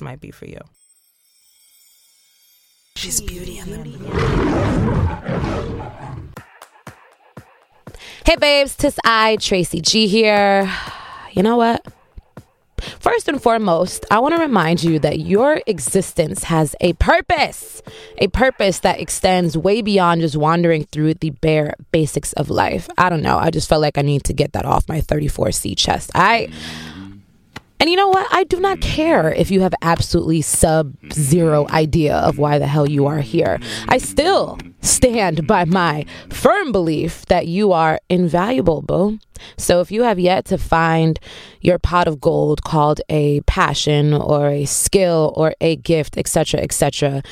might be for you. She's beauty and the Hey babes, tis I, Tracy G here. You know what? First and foremost, I want to remind you that your existence has a purpose, a purpose that extends way beyond just wandering through the bare basics of life. I don't know. I just felt like I need to get that off my 34C chest. I and you know what? I do not mm. care if you have absolutely sub zero mm. idea of why the hell you are here. Mm. I still stand by my firm belief that you are invaluable, boo. So if you have yet to find your pot of gold called a passion or a skill or a gift, etc., etc.,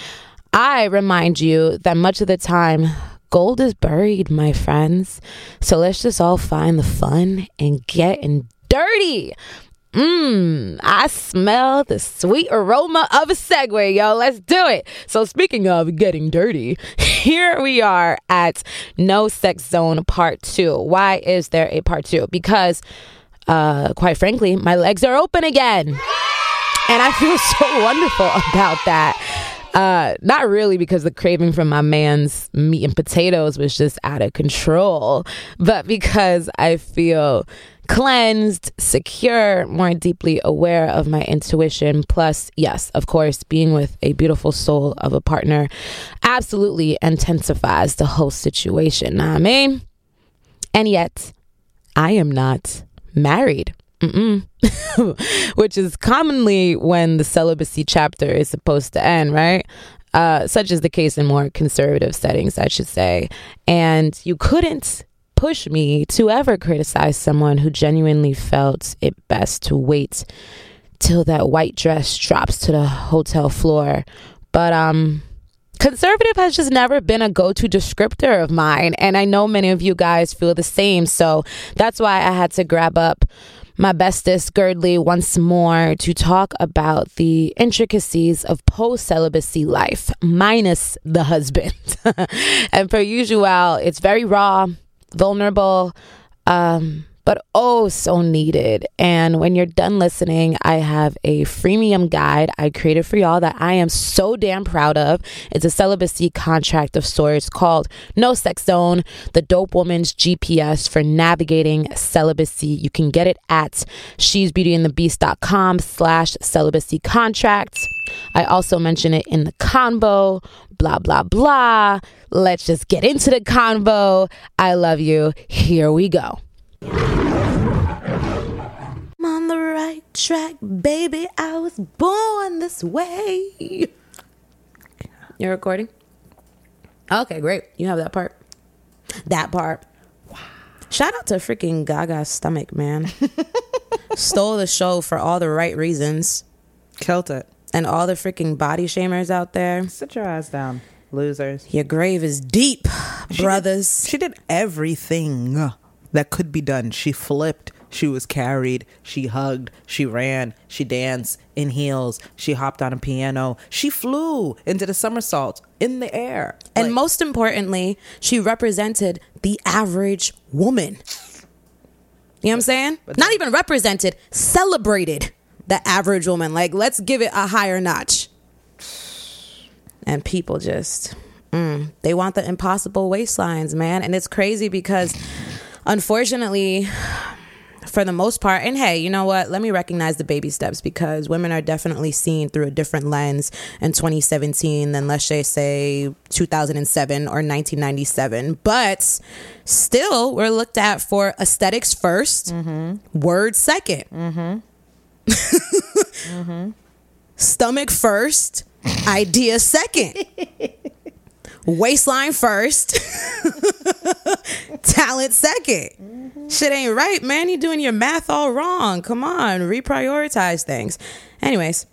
I remind you that much of the time, gold is buried, my friends. So let's just all find the fun and get in dirty. Mmm, I smell the sweet aroma of a segue, yo. Let's do it. So, speaking of getting dirty, here we are at No Sex Zone Part 2. Why is there a Part 2? Because, uh, quite frankly, my legs are open again. And I feel so wonderful about that. Uh, not really because the craving from my man's meat and potatoes was just out of control, but because I feel cleansed, secure, more deeply aware of my intuition. Plus, yes, of course, being with a beautiful soul of a partner absolutely intensifies the whole situation. I mean? And yet, I am not married. Which is commonly when the celibacy chapter is supposed to end, right? Uh, such is the case in more conservative settings, I should say. And you couldn't push me to ever criticize someone who genuinely felt it best to wait till that white dress drops to the hotel floor. But um conservative has just never been a go-to descriptor of mine and I know many of you guys feel the same. So that's why I had to grab up my bestest Guerdley once more to talk about the intricacies of post celibacy life, minus the husband. and per usual, it's very raw, vulnerable, um, but oh so needed. And when you're done listening, I have a freemium guide I created for y'all that I am so damn proud of. It's a celibacy contract of sorts called No Sex Zone, the dope woman's GPS for navigating celibacy. You can get it at shesbeautyandthebeast.com slash celibacy contracts. I also mention it in the convo, blah, blah, blah. Let's just get into the convo. I love you. Here we go. I'm on the right track, baby. I was born this way. You're recording? Okay, great. You have that part. That part. Wow. Shout out to freaking Gaga's stomach, man. Stole the show for all the right reasons. Killed it. And all the freaking body shamers out there. Sit your ass down, losers. Your grave is deep, brothers. Did, she did everything that could be done. She flipped, she was carried, she hugged, she ran, she danced in heels, she hopped on a piano, she flew into the somersault in the air. And like, most importantly, she represented the average woman. You know what I'm saying? Not even represented, celebrated the average woman. Like, let's give it a higher notch. And people just, mm, they want the impossible waistlines, man. And it's crazy because unfortunately, for the most part, and hey, you know what? Let me recognize the baby steps because women are definitely seen through a different lens in 2017 than let's say say 2007 or 1997. But still, we're looked at for aesthetics 1st mm-hmm. words 2nd mm-hmm. mm-hmm. stomach first, idea second. waistline first, talent 2nd mm-hmm. Shit ain't right, man. You doing your math all wrong. Come on, reprioritize things. Anyways,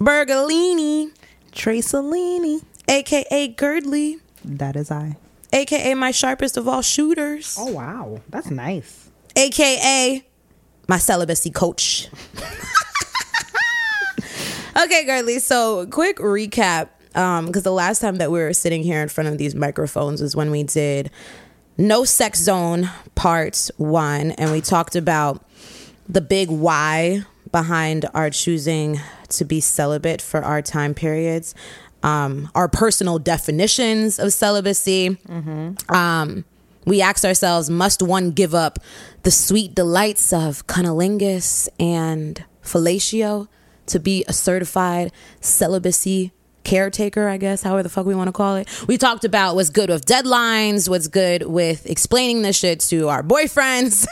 Bergolini, Tracelini. aka Guerdley, That is I. aka my sharpest of all shooters, Oh wow, that's nice. aka my celibacy coach. okay, Guerdley. So, quick recap. Um, because the last time that we were sitting here in front of these microphones was when we did No Sex Zone Part One, and we talked about the big why behind our choosing to be celibate for our time periods, um, our personal definitions of celibacy. Um, we asked ourselves, must one give up the sweet delights of cunnilingus and fellatio to be a certified celibacy caretaker, I guess, however the fuck we want to call it. We talked about what's good with deadlines, what's good with explaining this shit to our boyfriends,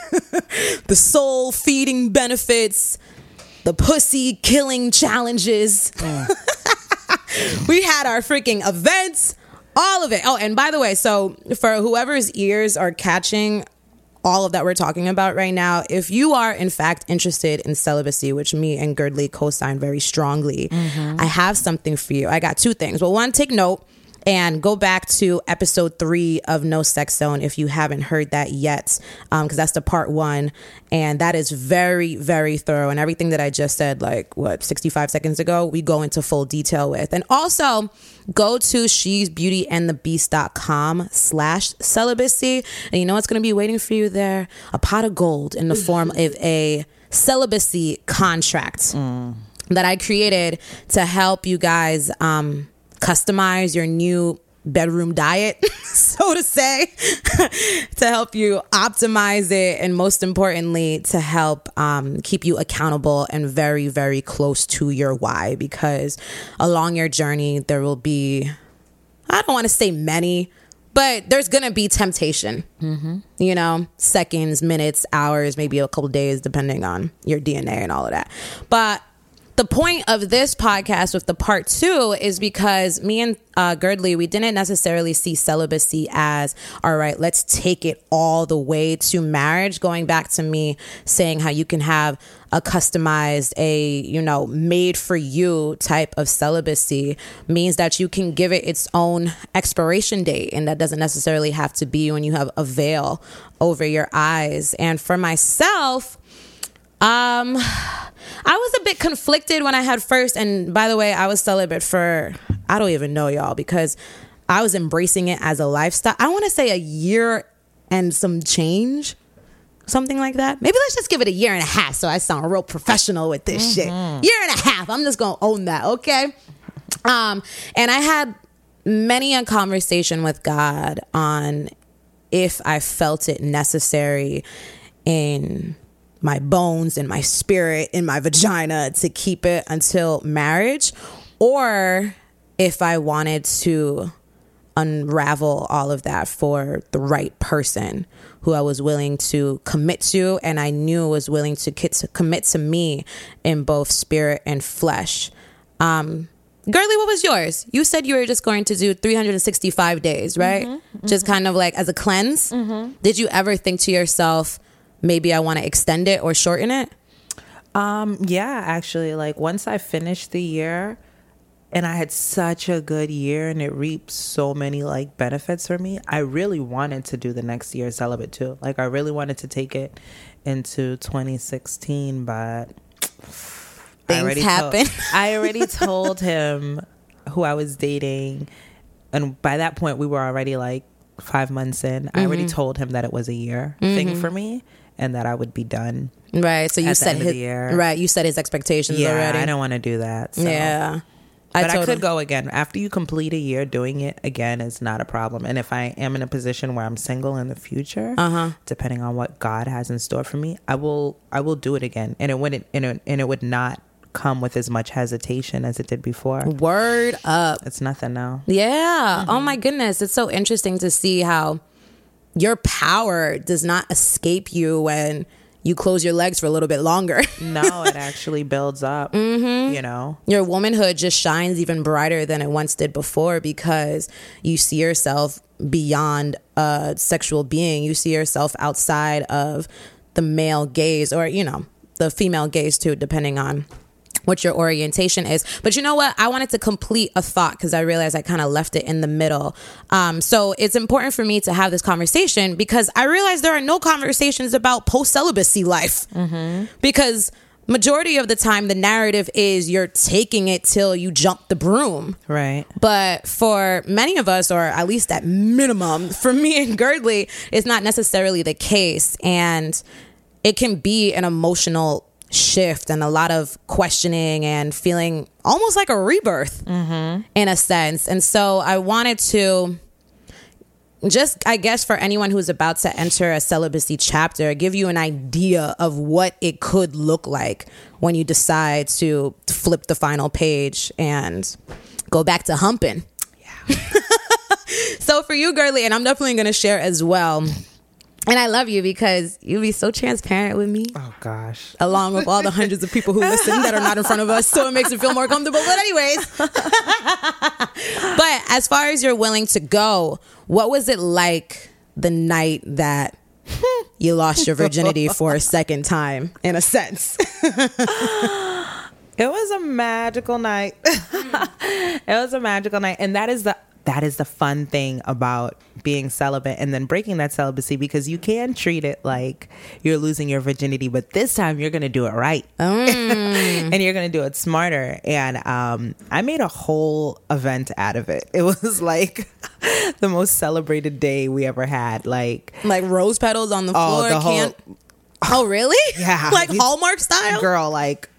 the soul feeding benefits, the pussy killing challenges. we had our freaking events, all of it. Oh, and by the way, so for whoever's ears are catching all of that we're talking about right now, if you are in fact interested in celibacy, which me and Guerdley co-sign very strongly, mm-hmm. I have something for you. I got two things. Well, one, take note and go back to episode three of No Sex Zone if you haven't heard that yet, because that's the part one, and that is very, very thorough. And everything that I just said, like what 65 seconds ago, we go into full detail with. And also go to she's beauty and the beast.com slash celibacy, and you know what's going to be waiting for you there? A pot of gold in the form of a celibacy contract that I created to help you guys um, customize your new bedroom diet, so to say, to help you optimize it, and most importantly, to help um, keep you accountable and very, very close to your why. Because along your journey, there will be, I don't want to say many, but there's gonna be temptation. You know, seconds, minutes, hours, maybe a couple days, depending on your DNA and all of that. But the point of this podcast with the part two is because me and uh, Guerdley, we didn't necessarily see celibacy as, all right, let's take it all the way to marriage. Going back to me saying how you can have a customized, a, you know, made for you type of celibacy means that you can give it its own expiration date. And that doesn't necessarily have to be when you have a veil over your eyes. And for myself, um, I was a bit conflicted when I had first, and by the way, I was celibate for I don't even know y'all because I was embracing it as a lifestyle. I want to say a year and some change, something like that. Maybe let's just give it a year and a half so I sound real professional with this shit. Year and a half. I'm just gonna own that, okay? Um, and I had many a conversation with God on if I felt it necessary in my bones and my spirit in my vagina to keep it until marriage or if I wanted to unravel all of that for the right person who I was willing to commit to and I knew was willing to commit to me in both spirit and flesh. Um Girly, what was yours? You said you were just going to do 365 days, right? Mm-hmm, just mm-hmm. kind of like as a cleanse. Mm-hmm. Did you ever think to yourself, maybe I want to extend it or shorten it? Um, yeah, actually, like once I finished the year and I had such a good year and it reaped so many like benefits for me, I really wanted to do the next year celibate too. Like I really wanted to take it into 2016, but I Things already happen. Told, I already told him who I was dating, and by that point we were already like five months in. I Mm-hmm. already told him that it was a year thing for me and that I would be done. Right. So you set his right. You set his expectations Yeah, already. I don't want to do that. So. Yeah. But I, told could go again. After you complete a year, doing it again is not a problem. And if I am in a position where I'm single in the future, Uh-huh. depending on what God has in store for me, I will I will do it again. And it wouldn't and it, and it would not come with as much hesitation as it did before. Word up. It's nothing now. Yeah. Oh Mm-hmm. my goodness. It's so interesting to see how your power does not escape you when you close your legs for a little bit longer. No, it actually builds up. Mm-hmm. You know, your womanhood just shines even brighter than it once did before because you see yourself beyond a sexual being. You see yourself outside of the male gaze or, you know, the female gaze too, depending on what your orientation is. But you know what? I wanted to complete a thought because I realized I kind of left it in the middle. Um, so it's important for me to have this conversation because I realize there are no conversations about post celibacy life because majority of the time the narrative is you're taking it till you jump the broom. Right. But for many of us, or at least at minimum, for me and Guerdley, it's not necessarily the case. And it can be an emotional shift and a lot of questioning and feeling almost like a rebirth mm-hmm. in a sense. And so I wanted to just I guess for anyone who's about to enter a celibacy chapter, give you an idea of what it could look like when you decide to flip the final page and go back to humping. Yeah. so for you, girly, and I'm definitely gonna share as well. And I love you because you be so transparent with me Oh gosh. along with all the hundreds of people who listen that are not in front of us. So it makes it feel more comfortable. But, anyways, but as far as you're willing to go, what was it like the night that you lost your virginity for a second time, in a sense? It was a magical night. it was a magical night, and that is the that is the fun thing about being celibate and then breaking that celibacy because you can treat it like you're losing your virginity, but this time you're gonna do it right, and you're gonna do it smarter. And um, I made a whole event out of it. It was like the most celebrated day we ever had. Like like rose petals on the Oh, floor. the whole- Oh, really? Yeah. like We- Hallmark style. girl, like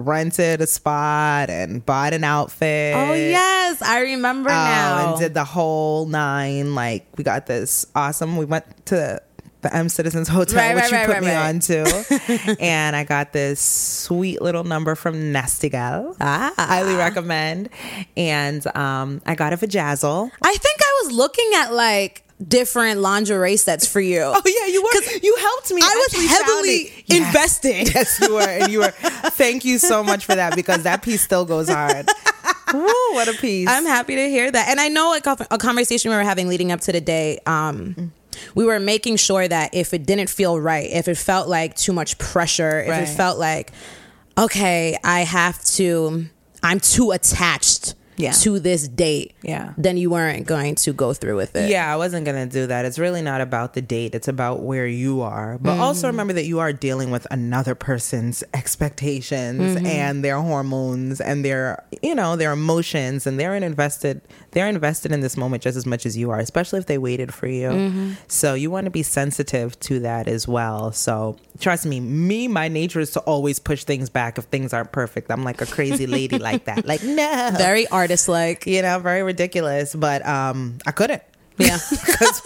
rented a spot and bought an outfit. Oh yes, I remember um, now. and did the whole nine. Like we got this awesome. We went to the M Citizens Hotel, Right, which right, you put right, me on to, and I got this sweet little number from Nasty Gal. Ah. highly recommend. And um, I got a vajazzle. I think I was looking at like different lingerie sets for you. Oh yeah, you were. You helped me. I was heavily. Yes. invested. Yes, you were, and you were. Thank you so much for that because that piece still goes hard. Woo, what a piece! I'm happy to hear that. And I know like a conversation we were having leading up to the day, um, we were making sure that if it didn't feel right, if it felt like too much pressure, if Right. it felt like, okay, I have to, I'm too attached Yeah. to this date, Yeah. then you weren't going to go through with it. Yeah, I wasn't gonna do that. It's really not about the date. It's about where you are. But Mm-hmm. also remember that you are dealing with another person's expectations Mm-hmm. and their hormones and their you know, their emotions and they're invested they're invested in this moment just as much as you are, especially if they waited for you. Mm-hmm. So you want to be sensitive to that as well. So trust me, me, my nature is to always push things back if things aren't perfect. I'm like a crazy lady like that. Like, no Very artist like. you know, very ridiculous. But um, I couldn't. Yeah. because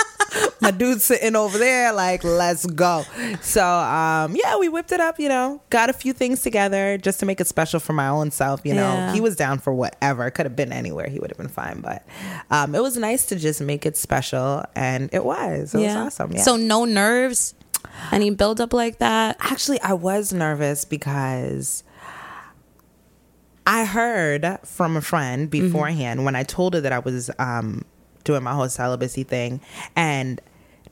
my dude's sitting over there, like, let's go. So um, yeah, we whipped it up. You know, got a few things together just to make it special for my own self. You know, Yeah. he was down for whatever. Could have been anywhere. He would have been fine. But um, it was nice to just make it special, and it was. It was awesome. Yeah. So no nerves, any build up like that. Actually, I was nervous because I heard from a friend beforehand when I told her that I was um, doing my whole celibacy thing. And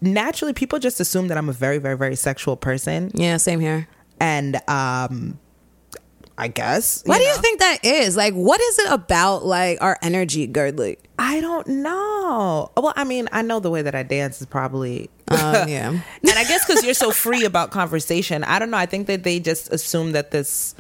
naturally, people just assume that I'm a very, very, very sexual person. Yeah, same here. And um, I guess. Why do you think that is? Like, what is it about like our energy, Guerdley? I don't know. Well, I mean, I know the way that I dance is probably. Um, yeah. and I guess because you're so free about conversation, I don't know. I think that they just assume that this.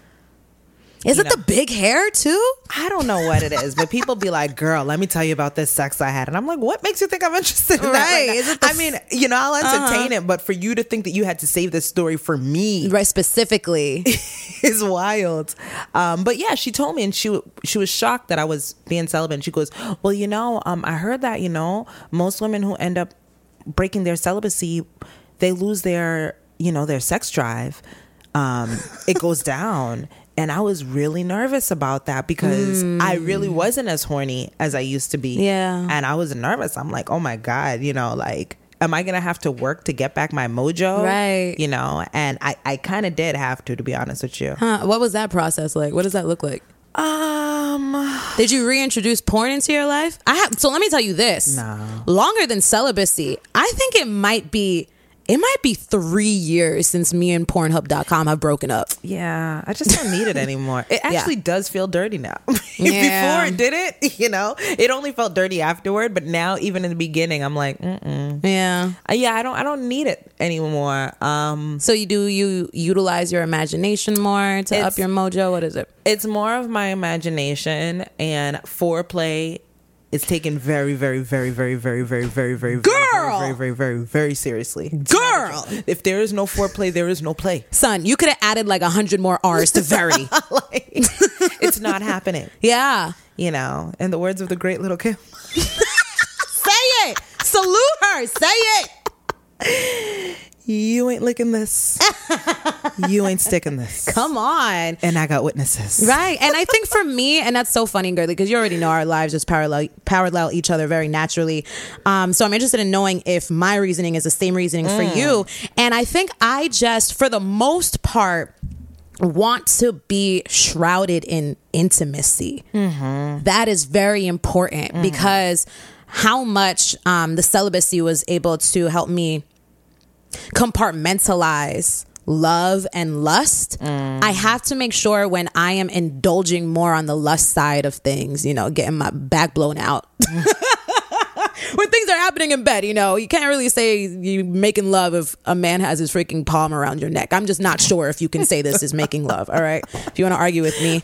Is it know. the big hair too? I don't know what it is, but people be like, "Girl, let me tell you about this sex I had," and I'm like, "What makes you think I'm interested in that?" Right. Is it the I mean, you know, I'll entertain it, but for you to think that you had to save this story for me Right, specifically. is wild. Um, but yeah, she told me, and she she was shocked that I was being celibate. And she goes, "Well, you know, um, I heard that you know most women who end up breaking their celibacy, they lose their you know their sex drive. Um, it goes down." And I was really nervous about that because I really wasn't as horny as I used to be. Yeah. And I was nervous. I'm like, oh my God, you know, like, am I going to have to work to get back my mojo? Right. You know, and I, I kind of did have to, to be honest with you. Huh, what was that process like? What does that look like? Um, Did you reintroduce porn into your life? I have. So let me tell you this. No. Longer than celibacy, I think it might be it might be three years since me and Pornhub.com have broken up. Yeah, I just don't need it anymore. It Yeah. actually does feel dirty now. Yeah. Before it did it, you know, it only felt dirty afterward. But now, even in the beginning, I'm like, Mm-mm. Yeah. Uh, yeah, I don't, I don't need it anymore. Um, So you do you utilize your imagination more to up your mojo? What is it? it's more of my imagination and foreplay is taken very, very, very, very, very, very, very, very, Girl! very, very, very, very, very seriously. Girl! If there is no foreplay, there is no play. Son, you could have added like a hundred more R's to very. it's not happening. yeah. You know, in the words of the great Lil' Kim. Say it. Salute her. Say it. You ain't licking this. you ain't sticking this. Come on. And I got witnesses. Right. And I think for me, and that's so funny, girly, because you already know our lives just parallel parallel each other very naturally. Um, so I'm interested in knowing if my reasoning is the same reasoning for you. And I think I just, for the most part, want to be shrouded in intimacy. That is very important because how much um, the celibacy was able to help me compartmentalize love and lust, I have to make sure when I am indulging more on the lust side of things, you know, getting my back blown out. when things are happening in bed, you know, you can't really say you're making love if a man has his freaking palm around your neck. I'm just not sure if you can say this is making love. All right. If you want to argue with me,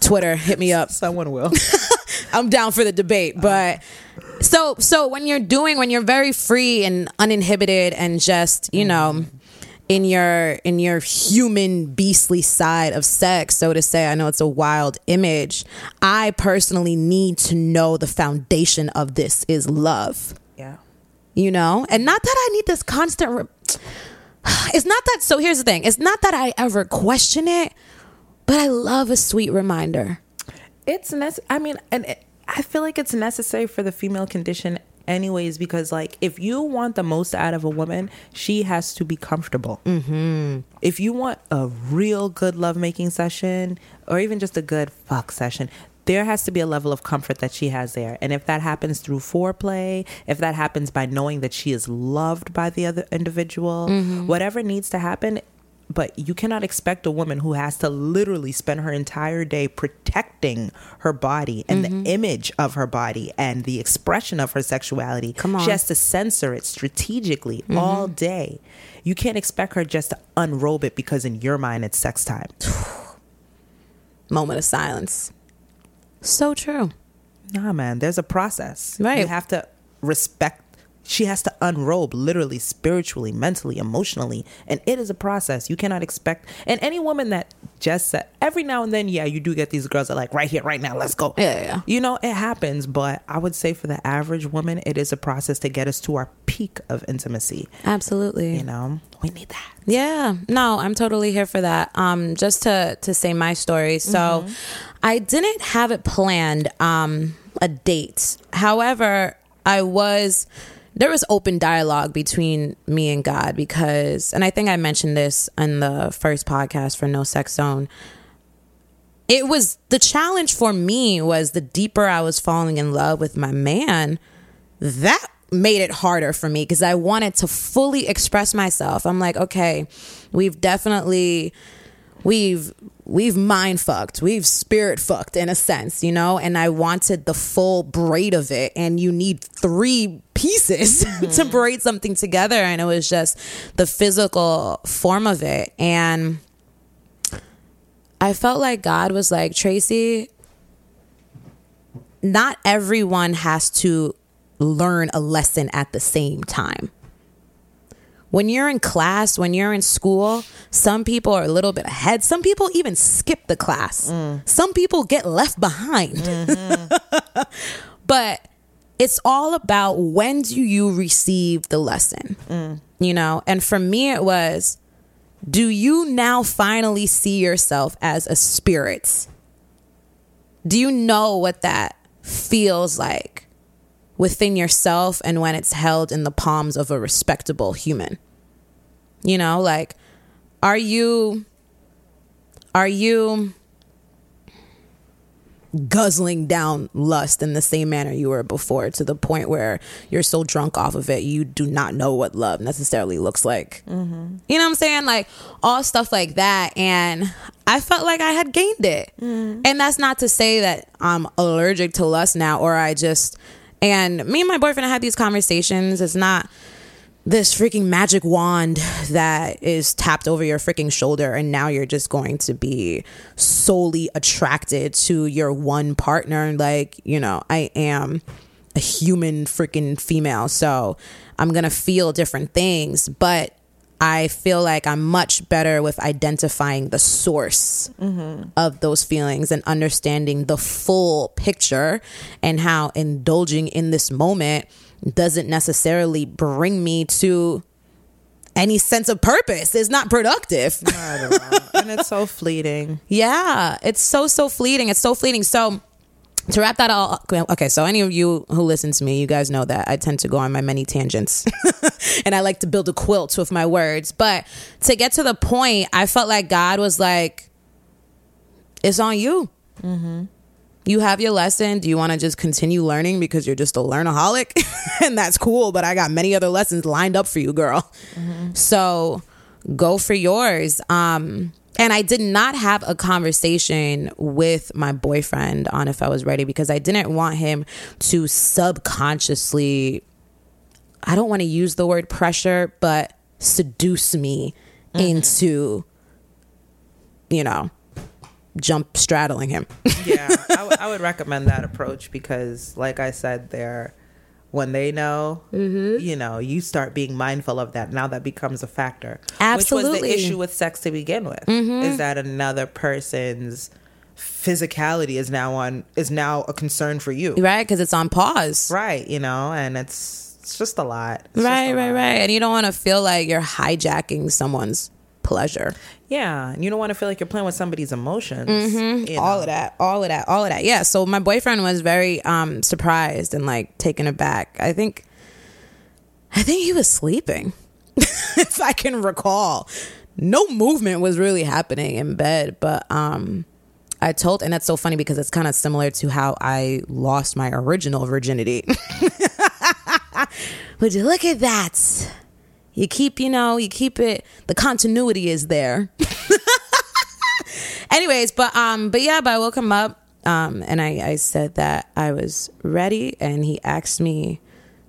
Twitter, hit me up. Someone will. I'm down for the debate, but uh-huh. So so when you're doing when you're very free and uninhibited and just you mm-hmm. know in your in your human beastly side of sex so to say i know it's a wild image i personally need to know the foundation of this is love. Yeah. you know? And not that i need this constant re- it's not that so here's the thing it's not that i ever question it but i love a sweet reminder. It's nec- I mean, and it, I feel like it's necessary for the female condition, anyways, because like if you want the most out of a woman, she has to be comfortable. Mm-hmm. If you want a real good lovemaking session, or even just a good fuck session. There has to be a level of comfort that she has there. And if that happens through foreplay, if that happens by knowing that she is loved by the other individual, whatever needs to happen, but you cannot expect a woman who has to literally spend her entire day protecting her body and the mm-hmm. image of her body and the expression of her sexuality. Come on. She has to censor it strategically mm-hmm. all day. You can't expect her just to unrobe it because in your mind it's sex time. moment of silence so true Nah, man, there's a process. Right. You have to respect. She has to unrobe literally, spiritually, mentally, emotionally. And it is a process. You cannot expect. And any woman that just said, every now and then, yeah, you do get these girls that are like, right here, right now, let's go. Yeah, yeah. You know, it happens. But I would say for the average woman, it is a process to get us to our peak of intimacy. absolutely You know, we need that. Yeah, no, I'm totally here for that. Um, just to to say my story. So, I didn't have it planned. Um, a date. However, I was there was open dialogue between me and God because, and I think I mentioned this in the first podcast for No Sex Zone. It was the challenge for me was the deeper I was falling in love with my man, that made it harder for me because I wanted to fully express myself. I'm like, okay, we've definitely we've we've mind fucked we've spirit fucked in a sense you know and i wanted the full braid of it and you need three pieces to mm-hmm. braid something together and it was just the physical form of it and i felt like god was like tracy not everyone has to learn a lesson at the same time when you're in class, when you're in school, some people are a little bit ahead. Some people even skip the class. Mm. Some people get left behind. Mm-hmm. but it's all about when do you receive the lesson? You know, and for me, it was do you now finally see yourself as a spirit? Do you know what that feels like? within yourself and when it's held in the palms of a respectable human. You know, like are you are you guzzling down lust in the same manner you were before to the point where you're so drunk off of it you do not know what love necessarily looks like. Mm-hmm. you know what i'm saying? Like all stuff like that. And i felt like i had gained it. Mm-hmm. and that's not to say that i'm allergic to lust now or i just and me and my boyfriend I had these conversations. It's not this freaking magic wand that is tapped over your freaking shoulder and now you're just going to be solely attracted to your one partner like you know i am a human freaking female so i'm gonna feel different things but i feel like i'm much better with identifying the source mm-hmm. of those feelings and understanding the full picture and how indulging in this moment doesn't necessarily bring me to any sense of purpose. It's not productive. and it's so fleeting. Yeah, it's so so fleeting. It's so fleeting. So to wrap that all okay so any of you who listen to me you guys know that i tend to go on my many tangents and i like to build a quilt with my words but to get to the point i felt like god was like it's on you mm-hmm you have your lesson. Do you want to just continue learning because you're just a learnaholic? and that's cool, but I got many other lessons lined up for you, girl. Mm-hmm. So go for yours. Um, and I did not have a conversation with my boyfriend on if I was ready because I didn't want him to subconsciously, I don't want to use the word pressure, but seduce me mm-hmm. into, you know, jump straddling him. yeah, I, w- I would recommend that approach because, like I said, there, when they know, mm-hmm. you know, you start being mindful of that. Now that becomes a factor. Absolutely, which was the issue with sex to begin with. Mm-hmm. Is that another person's physicality is now on is now a concern for you, right? Because it's on pause, right? You know, and it's it's just a lot. It's right, a right, lot. right. And you don't want to feel like you're hijacking someone's pleasure. Yeah, and you don't want to feel like you're playing with somebody's emotions. Mm-hmm. You know? All of that, all of that, all of that. Yeah. So my boyfriend was very um, surprised and like taken aback. I think, I think he was sleeping, if I can recall. No movement was really happening in bed, but um, I told, and that's so funny because it's kind of similar to how I lost my original virginity. Would you look at that? You keep, you know, you keep it. The continuity is there. Anyways, but um, but yeah, but I woke him up, um, and I I said that I was ready, and he asked me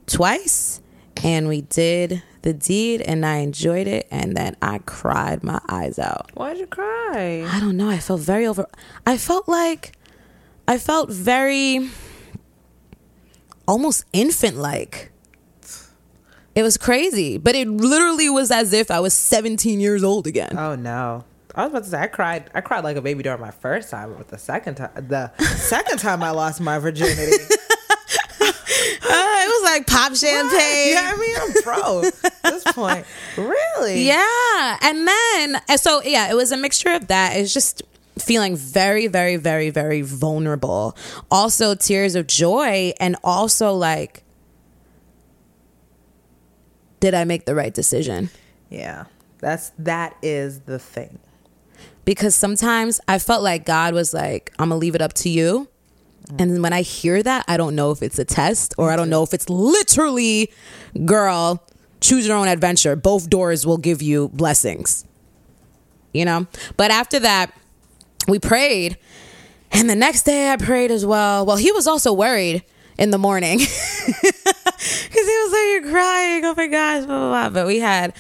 twice, and we did the deed, and I enjoyed it, and then I cried my eyes out. Why'd you cry? I don't know. I felt very over. I felt like, I felt very, almost infant like. It was crazy, but it literally was as if I was 17 years old again. Oh no. I was about to say I cried. I cried like a baby during my first time, but the second time, the second time I lost my virginity, uh, it was like pop champagne. Yeah, I mean I'm pro at this point. Really? Yeah, and then so yeah, it was a mixture of that. It's just feeling very, very, very, very vulnerable. Also tears of joy, and also like did I make the right decision? Yeah. That's that is the thing. Because sometimes I felt like God was like, I'm gonna leave it up to you. Mm. And when I hear that, I don't know if it's a test or I don't know if it's literally, girl, choose your own adventure. Both doors will give you blessings. You know? But after that, we prayed. And the next day I prayed as well. Well, he was also worried in the morning because he was like, "You're crying, oh my gosh!" Blah, blah, blah. But we had,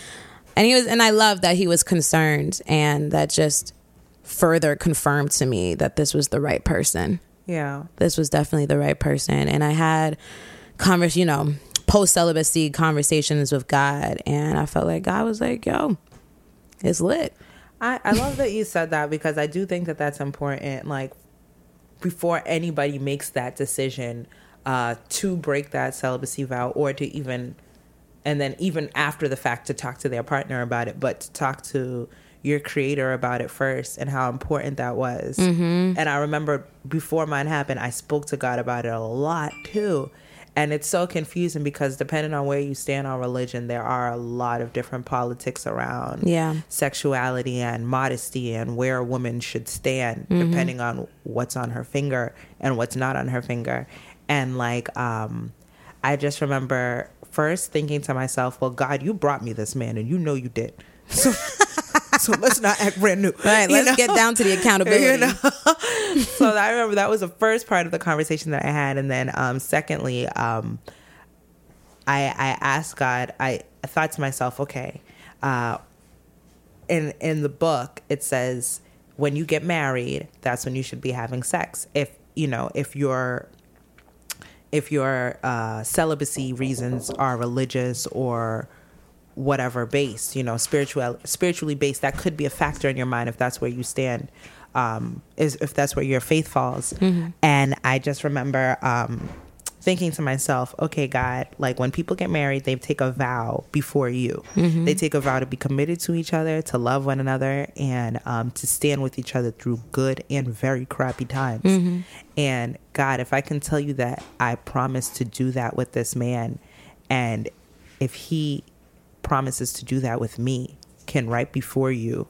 and he was, and I love that he was concerned, and that just further confirmed to me that this was the right person. Yeah, this was definitely the right person, and I had converse, you know, post celibacy conversations with God, and I felt like God was like, "Yo, it's lit." I, I love that you said that because I do think that that's important. Like before anybody makes that decision, uh, to break that celibacy vow or to even and then even after the fact to talk to their partner about it but to talk to your creator about it first and how important that was mm-hmm. and i remember before mine happened i spoke to god about it a lot too and it's so confusing because depending on where you stand on religion, there are a lot of different politics around Yeah. sexuality and modesty and where a woman should stand Mm-hmm. depending on what's on her finger and what's not on her finger. And like um I just remember first thinking to myself, well God, you brought me this man and you know you did. So so let's not act brand new. Right. Let's know? get down to the accountability. You know? so I remember that was the first part of the conversation that I had, and then um, secondly, um, I I asked God. I, I thought to myself, okay, uh, in in the book it says when you get married, that's when you should be having sex. If you know if your if your uh, celibacy reasons are religious or whatever based, you know, spiritual spiritually based, that could be a factor in your mind if that's where you stand, um, is if that's where your faith falls. And I just remember um, thinking to myself, okay, God, like when people get married, they take a vow before you. They take a vow to be committed to each other, to love one another, and um, to stand with each other through good and very crappy times. And God, if I can tell you that I promise to do that with this man, and if he promises to do that with me, can right before you,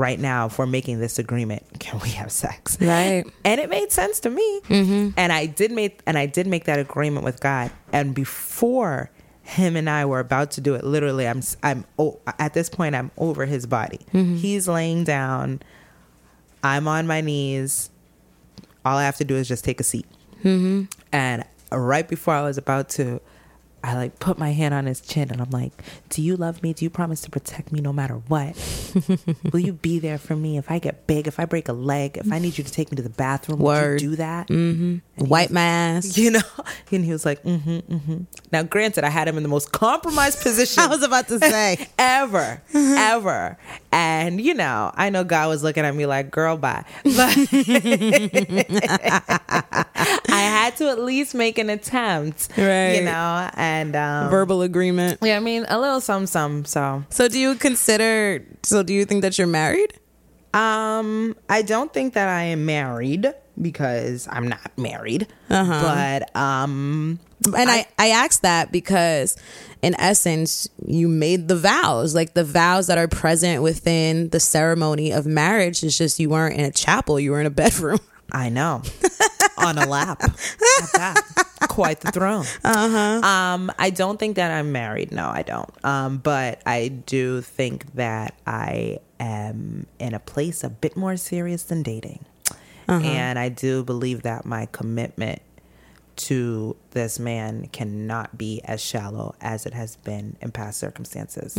right now, if we're making this agreement, can we have sex? Right. and it made sense to me. Mm-hmm. And i did make and i did make that agreement with god. And before him and i were about to do it literally i'm i'm oh, at this point i'm over his body. Mm-hmm. He's laying down. I'm on my knees. All i have to do is just take a seat. Mm-hmm. And right before i was about to I like put my hand on his chin and I'm like, "Do you love me? Do you promise to protect me no matter what? Will you be there for me if I get big, if I break a leg, if I need you to take me to the bathroom? Word. Do that?" Mm-hmm. White mask. You know, and he was like, "Mm-hmm, mm-hmm." Now, granted, I had him in the most compromised position I was about to say. ever, ever, and you know, I know God was looking at me like, "Girl, bye," but I had to at least make an attempt, Right. You know, and um, Verbal agreement. yeah, I mean, a little some, some. So, So do you consider so do you think that you're married? um, I don't think that I am married because I'm not married, Uh-huh. but um, And I, I asked that because in essence you made the vows. Like the vows that are present within the ceremony of marriage is just you weren't in a chapel, you were in a bedroom. I know. On a lap. Quite the throne. Uh-huh. Um, I don't think that I'm married. No, I don't. Um, but I do think that I am in a place a bit more serious than dating. And I do believe that my commitment to this man cannot be as shallow as it has been in past circumstances.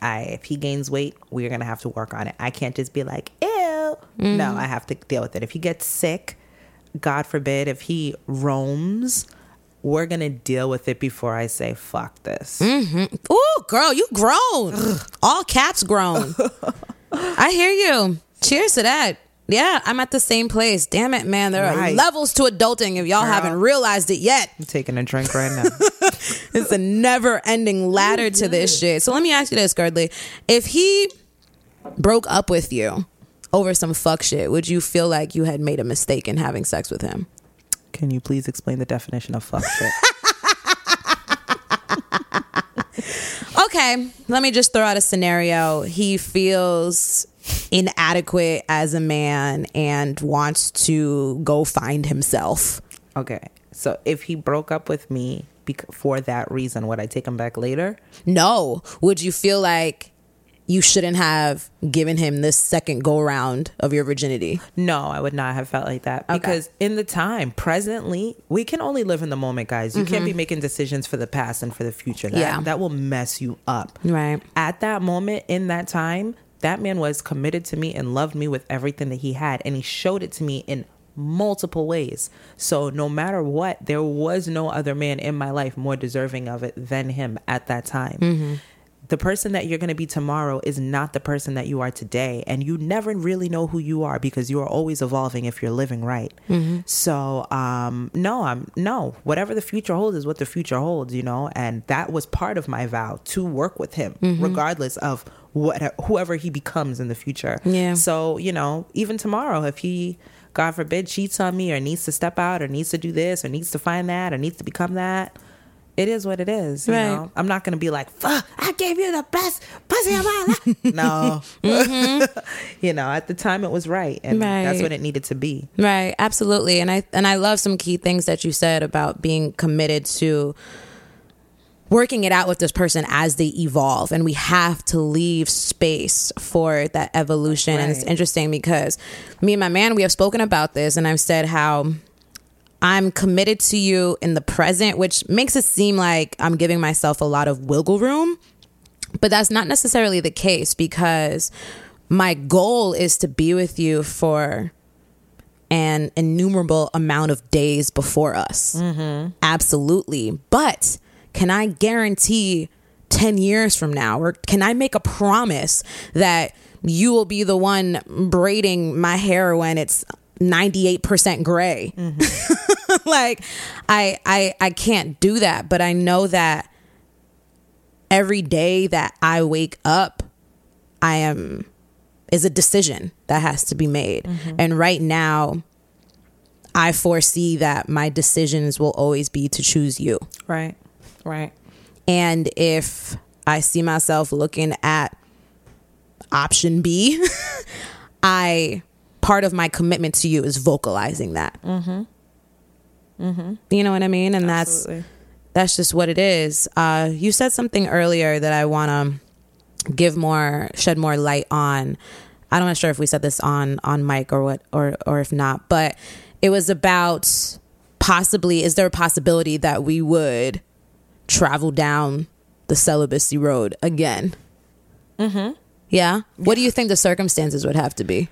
I if he gains weight, we're gonna have to work on it. I can't just be like, ew. No, I have to deal with it. If he gets sick, God forbid, if he roams, we're gonna deal with it before I say fuck this. Mm-hmm. Ooh, girl, you grown. All caps grown. I hear you. Cheers to that. Yeah, I'm at the same place. Damn it, man. There are levels to adulting if y'all Girl. haven't realized it yet. I'm taking a drink right now. It's a never ending ladder to this shit. So let me ask you this, Guerdley. If he broke up with you over some fuck shit, would you feel like you had made a mistake in having sex with him? Can you please explain the definition of fuck shit? Okay, let me just throw out a scenario. He feels inadequate as a man and wants to go find himself. okay. So if he broke up with me for that reason, would I take him back later? No. Would you feel like you shouldn't have given him this second go round of your virginity? No, I would not have felt like that because in the time, presently, we can only live in the moment, guys. You can't be mm-hmm. making decisions for the past and for the future. That, Yeah. that will mess you up. Right. At that moment, in that time, that man was committed to me and loved me with everything that he had, and he showed it to me in multiple ways. So no matter what, there was no other man in my life more deserving of it than him at that time. Mm-hmm. The person that you're going to be tomorrow is not the person that you are today. And you never really know who you are because you are always evolving if you're living right. So, um, no, I'm no, whatever the future holds is what the future holds, you know? And that was part of my vow to work with him, regardless of what, whoever he becomes in the future. Yeah. So, you know, even tomorrow, if he God forbid, cheats on me or needs to step out or needs to do this or needs to find that or needs to become that, it is what it is. You Right. know, I'm not gonna be like, "Fuck, I gave you the best pussy of my life." no, you know, at the time it was right, and that's Mm-hmm. What it needed to be. Right, absolutely. And I and I love some key things that you said about being committed to working it out with this person as they evolve and we have to leave space for that evolution and it's interesting because me and my man we have spoken about this and I've said how I'm committed to you in the present which makes it seem like I'm giving myself a lot of wiggle room but that's not necessarily the case because my goal is to be with you for an innumerable amount of days before us. Mm-hmm. Absolutely. But can I guarantee 10 years from now, or can I make a promise that you will be the one braiding my hair when it's 98% gray? Mm-hmm. like I, I I can't do that, but I know that every day that I wake up, I am is a decision that has to be made. And right now, I foresee that my decisions will always be to choose you. Right, right. And if I see myself looking at option B, I part of my commitment to you is vocalizing that. Mm-hmm. Mm-hmm. You know what I mean? And that's Absolutely. that's just what it is. Uh, you said something earlier that I want to give more, shed more light on. I'm not sure if we said this on on mic or what, or or if not, but it was about possibly. Is there a possibility that we would travel down the celibacy road again? Mm-hmm. Yeah. What do you think the circumstances would have to be?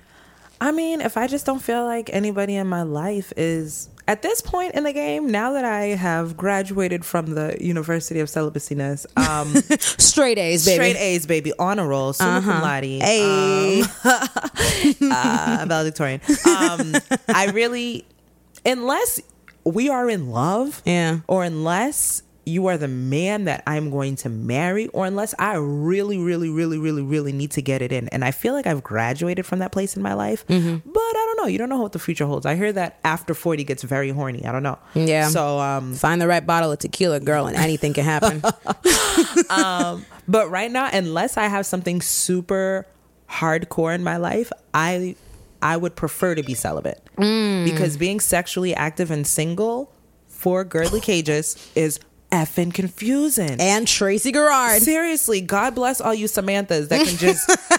I mean, if I just don't feel like anybody in my life is at this point in the game, now that I have graduated from the University of Celibacyness, um, Straight A's, baby. straight A's, baby, honor roll, summa cum laude, Hey. uh, valedictorian. Um, I really, unless we are in love, Yeah. or unless you are the man that I'm going to marry, or unless I really, really, really, really, really need to get it in. And I feel like I've graduated from that place in my life, Mm-hmm. but I don't know. You don't know what the future holds. I hear that after 40 gets very horny. I don't know. Yeah. So, um, Find the right bottle of tequila, girl, and anything can happen. but right now, unless I have something super hardcore in my life, I I would prefer to be celibate because being sexually active and single for girly cages is effing confusing. and Tracy Garrard. Seriously, God bless all you Samanthas that can just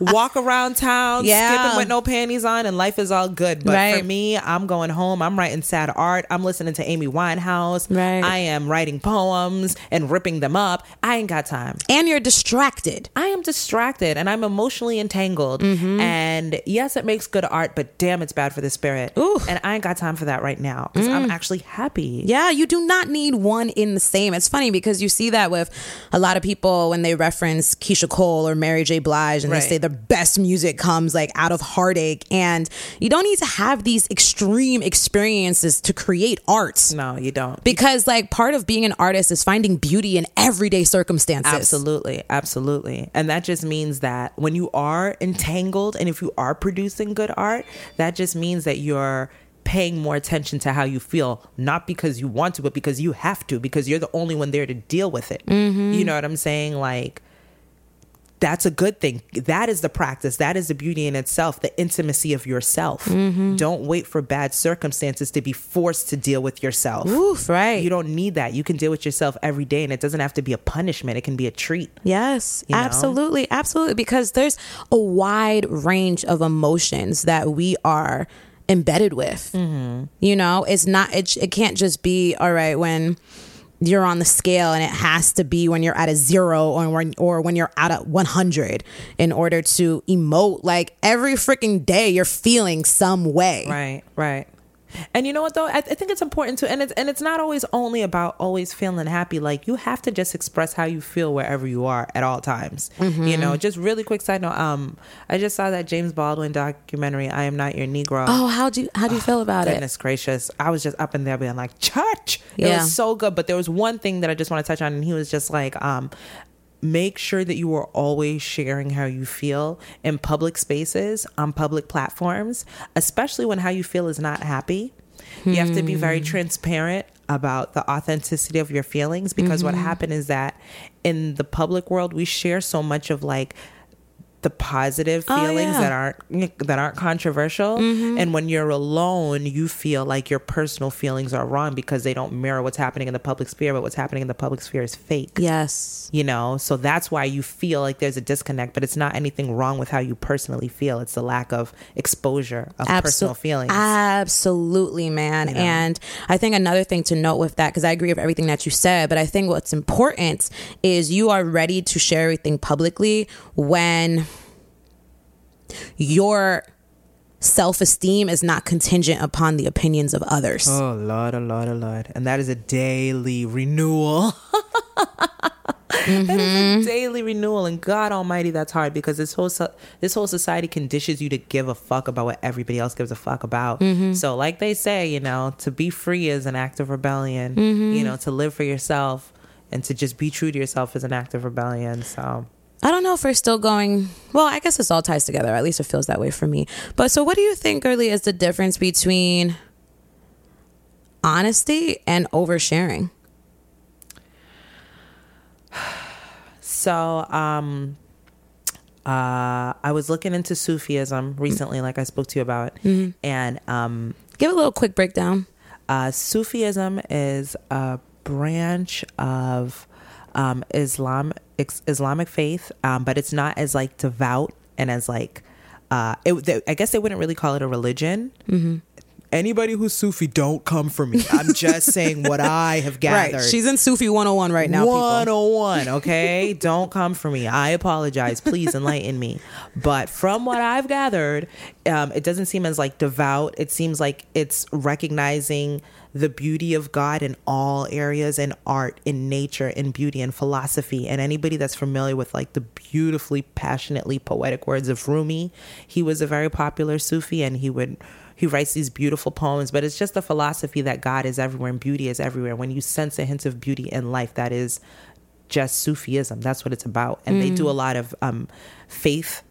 walk around town Yeah. skipping with no panties on and life is all good. But Right. for me, I'm going home. I'm writing sad art. I'm listening to Amy Winehouse. Right. I am writing poems and ripping them up. I ain't got time. And you're distracted. I am distracted and I'm emotionally entangled. Mm-hmm. And yes, it makes good art, but damn, it's bad for the spirit. Oof. And I ain't got time for that right now because I'm actually happy. Yeah, you do not need one in the same. It's funny because you see that with a lot of people when they reference Keyshia Cole or Mary J. Blige and Right. they say the best music comes like out of heartache. And you don't need to have these extreme experiences to create art. No, you don't. Because like part of being an artist is finding beauty in everyday circumstances. Absolutely, absolutely. And that just means that when you are entangled and if you are producing good art, that just means that you're paying more attention to how you feel, not because you want to, but because you have to, because you're the only one there to deal with it. Mm-hmm. You know what I'm saying? Like, that's a good thing. That is the practice. That is the beauty in itself, the intimacy of yourself. Don't wait for bad circumstances to be forced to deal with yourself. Oof, right. You don't need that. You can deal with yourself every day, and it doesn't have to be a punishment. It can be a treat. Yes, You know? absolutely, absolutely. Because there's a wide range of emotions that we are embedded with. Mm-hmm. You know, it's not. It it can't just be all right when you're on the scale and it has to be when you're at a zero or when or when you're at a 100 in order to emote like every freaking day you're feeling some way Right, right. And you know what though? I, I think it's important to, and it's and it's not always only about always feeling happy. Like you have to just express how you feel wherever you are at all times. You know, just really quick side note. Um, I just saw that James Baldwin documentary. I am not your Negro. oh how do you how do you feel about it Goodness gracious. I was just up in there being like, church. It Yeah. was so good. But there was one thing that I just want to touch on, and he was just like, um, make sure that you are always sharing how you feel in public spaces on public platforms especially when how you feel is not happy. You have to be very hmm. transparent about the authenticity of your feelings because what mm-hmm. happened is that in the public world we share so much of like the positive Oh, feelings yeah. that aren't that aren't controversial. Mm-hmm. And when you're alone you feel like your personal feelings are wrong because they don't mirror what's happening in the public sphere but what's happening in the public sphere is fake. Yes. you know? So that's why you feel like there's a disconnect but it's not anything wrong with how you personally feel. It's the lack of exposure of Absol- personal feelings. Absolutely, man. And I think another thing to note with that, because I agree with everything that you said, but I think what's important is you are ready to share everything publicly when your self esteem is not contingent upon the opinions of others. oh lord oh lord oh lord. And that is a daily renewal. That is a mm-hmm. daily renewal. And god almighty that's hard because this whole so- this whole society conditions you to give a fuck about what everybody else gives a fuck about. Mm-hmm. So like they say you know to be free is an act of rebellion you mm-hmm. know to live for yourself and to just be true to yourself is an act of rebellion. So I don't know if we're still going. Well, I guess this all ties together. At least it feels that way for me. But so, what do you think, Girly, is the difference between honesty and oversharing? So, um, uh, I was looking into Sufism recently, like I spoke to you about, and um, Give a little quick breakdown. uh, Sufism is a branch of um, Islam, ex- Islamic faith, um, but it's not as like devout and as like. Uh, it, they, I guess they wouldn't really call it a religion. Anybody who's Sufi, don't come for me. I'm just saying what I have gathered. Right. She's in Sufi 101 right now, people. 101 okay don't come for me i apologize please enlighten me but from what i've gathered um, it doesn't seem as like devout it seems like it's recognizing the beauty of god in all areas in art in nature in beauty and philosophy. And anybody that's familiar with like the beautifully passionately poetic words of rumi he was a very popular sufi and he would he writes these beautiful poems. But it's just the philosophy that god is everywhere and beauty is everywhere. When you sense a hint of beauty in life that is just sufism. That's what it's about. And they do a lot of um, faith th-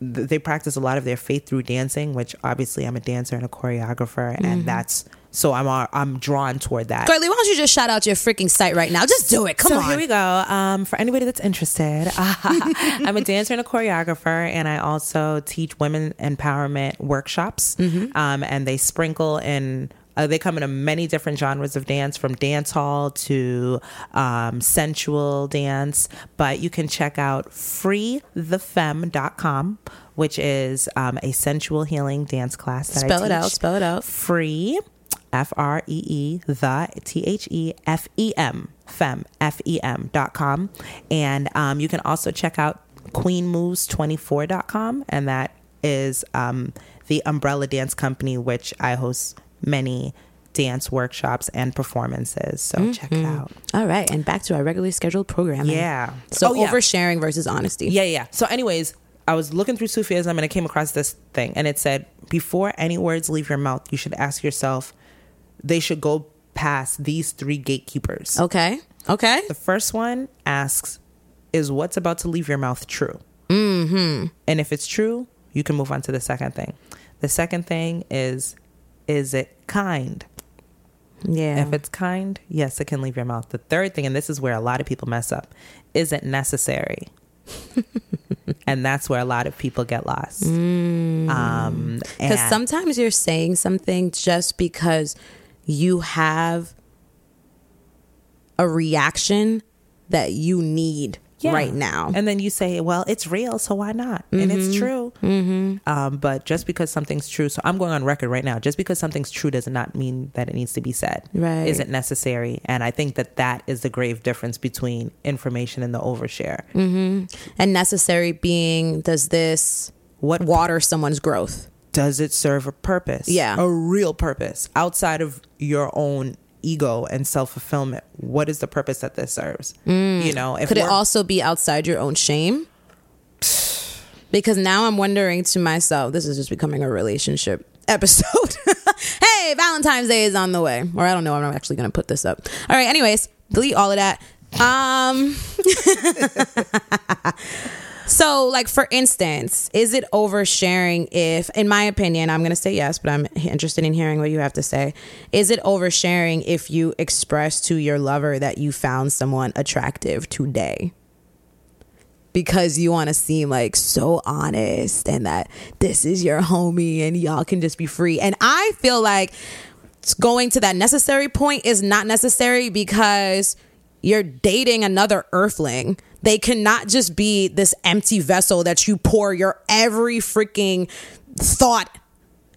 they practice a lot of their faith through dancing which obviously i'm a dancer and a choreographer and that's so i'm i'm drawn toward that Girly, why don't you just shout out your freaking site right now? Just do it. Come so on. here we go. Um, for anybody that's interested, I'm a dancer and a choreographer, and I also teach women empowerment workshops. Um, and they sprinkle in. Uh, they come in many different genres of dance, from dance hall to um, sensual dance. But you can check out freethefemme.com, which is um, a sensual healing dance class. That I Spell it out. Spell it out. free F R E E the T H E F E M fem F E M dot com and um, you can also check out queenmoves24.com and that is um, the umbrella dance company which I host many dance workshops and performances so check it out All right. And back to our regularly scheduled programming. yeah So, Oh, yeah. oversharing versus honesty. Yeah, yeah. So, anyways, I was looking through Sufism and I came across this thing, and it said before any words leave your mouth, you should ask yourself, they should go past these three gatekeepers. Okay. Okay. The first one asks, is what's about to leave your mouth true? Mm-hmm. And if it's true, you can move on to the second thing. The second thing is, is it kind? Yeah. If it's kind, yes, it can leave your mouth. The third thing, and this is where a lot of people mess up, is it necessary? and that's where a lot of people get lost. Um, Because and- sometimes you're saying something just because you have a reaction that you need Yeah. right now. And then you say, well, it's real, so why not? And it's mm-hmm. true. Mm-hmm. Um, but just because something's true, so I'm going on record right now, just because something's true does not mean that it needs to be said. Right. Isn't necessary. And I think that that is the grave difference between information and the overshare. Mm-hmm. and necessary being, does this What water someone's growth? does it serve a purpose? Yeah. A real purpose outside of your own ego and self fulfillment. What is the purpose that this serves? You know, if Could it also be outside your own shame? Because now I'm wondering to myself, this is just becoming a relationship episode. hey, Valentine's Day is on the way. Or I don't know, I'm not actually going to put this up. All right, anyways, delete all of that. Um. so, like for instance, is it oversharing if, in my opinion, I'm going to say yes, but I'm interested in hearing what you have to say. Is it oversharing if you express to your lover that you found someone attractive today? Because you want to seem like so honest and that this is your homie and y'all can just be free. And I feel like going to that necessary point is not necessary because you're dating another earthling. They cannot just be this empty vessel that you pour your every freaking thought,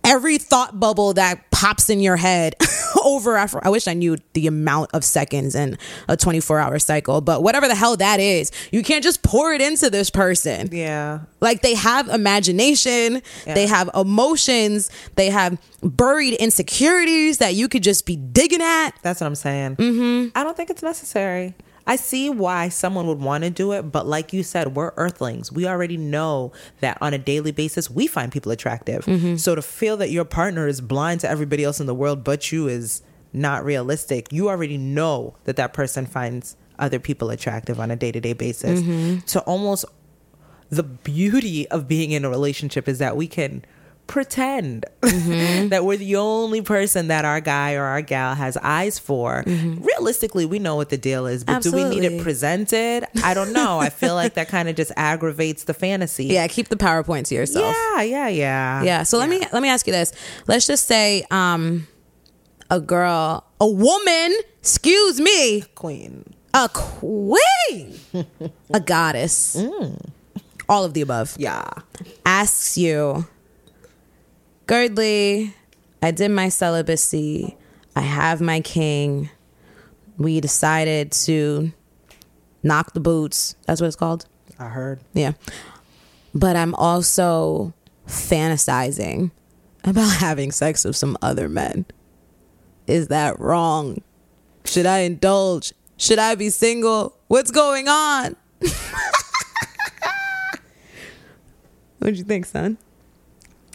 every thought bubble that pops in your head over after. I wish I knew the amount of seconds in a 24 hour cycle, but whatever the hell that is, you can't just pour it into this person. Yeah. Like they have imagination, Yeah. they have emotions, they have buried insecurities that you could just be digging at. That's what I'm saying. Mm-hmm. I don't think it's necessary. I see why someone would want to do it, but like you said, we're earthlings. We already know that on a daily basis, we find people attractive. Mm-hmm. So to feel that your partner is blind to everybody else in the world but you is not realistic. You already know that that person finds other people attractive on a day to day basis. Mm-hmm. To almost the beauty of being in a relationship is that we can pretend mm-hmm. that we're the only person that our guy or our gal has eyes for. Mm-hmm. Realistically, we know what the deal is, but do we need it presented? I don't know. I feel like that kind of just aggravates the fantasy. Yeah, keep the PowerPoint to yourself. Yeah, yeah, yeah. Yeah. So let me let me ask you this. Let's just say um a girl, a woman, excuse me, Queen. a queen, a goddess. Mm. All of the above. Yeah. asks you, Guerdley, I did my celibacy. I have my king. We decided to knock the boots. That's what it's called. I heard. Yeah. But I'm also fantasizing about having sex with some other men. Is that wrong? Should I indulge? Should I be single? What's going on? What'd you think, son?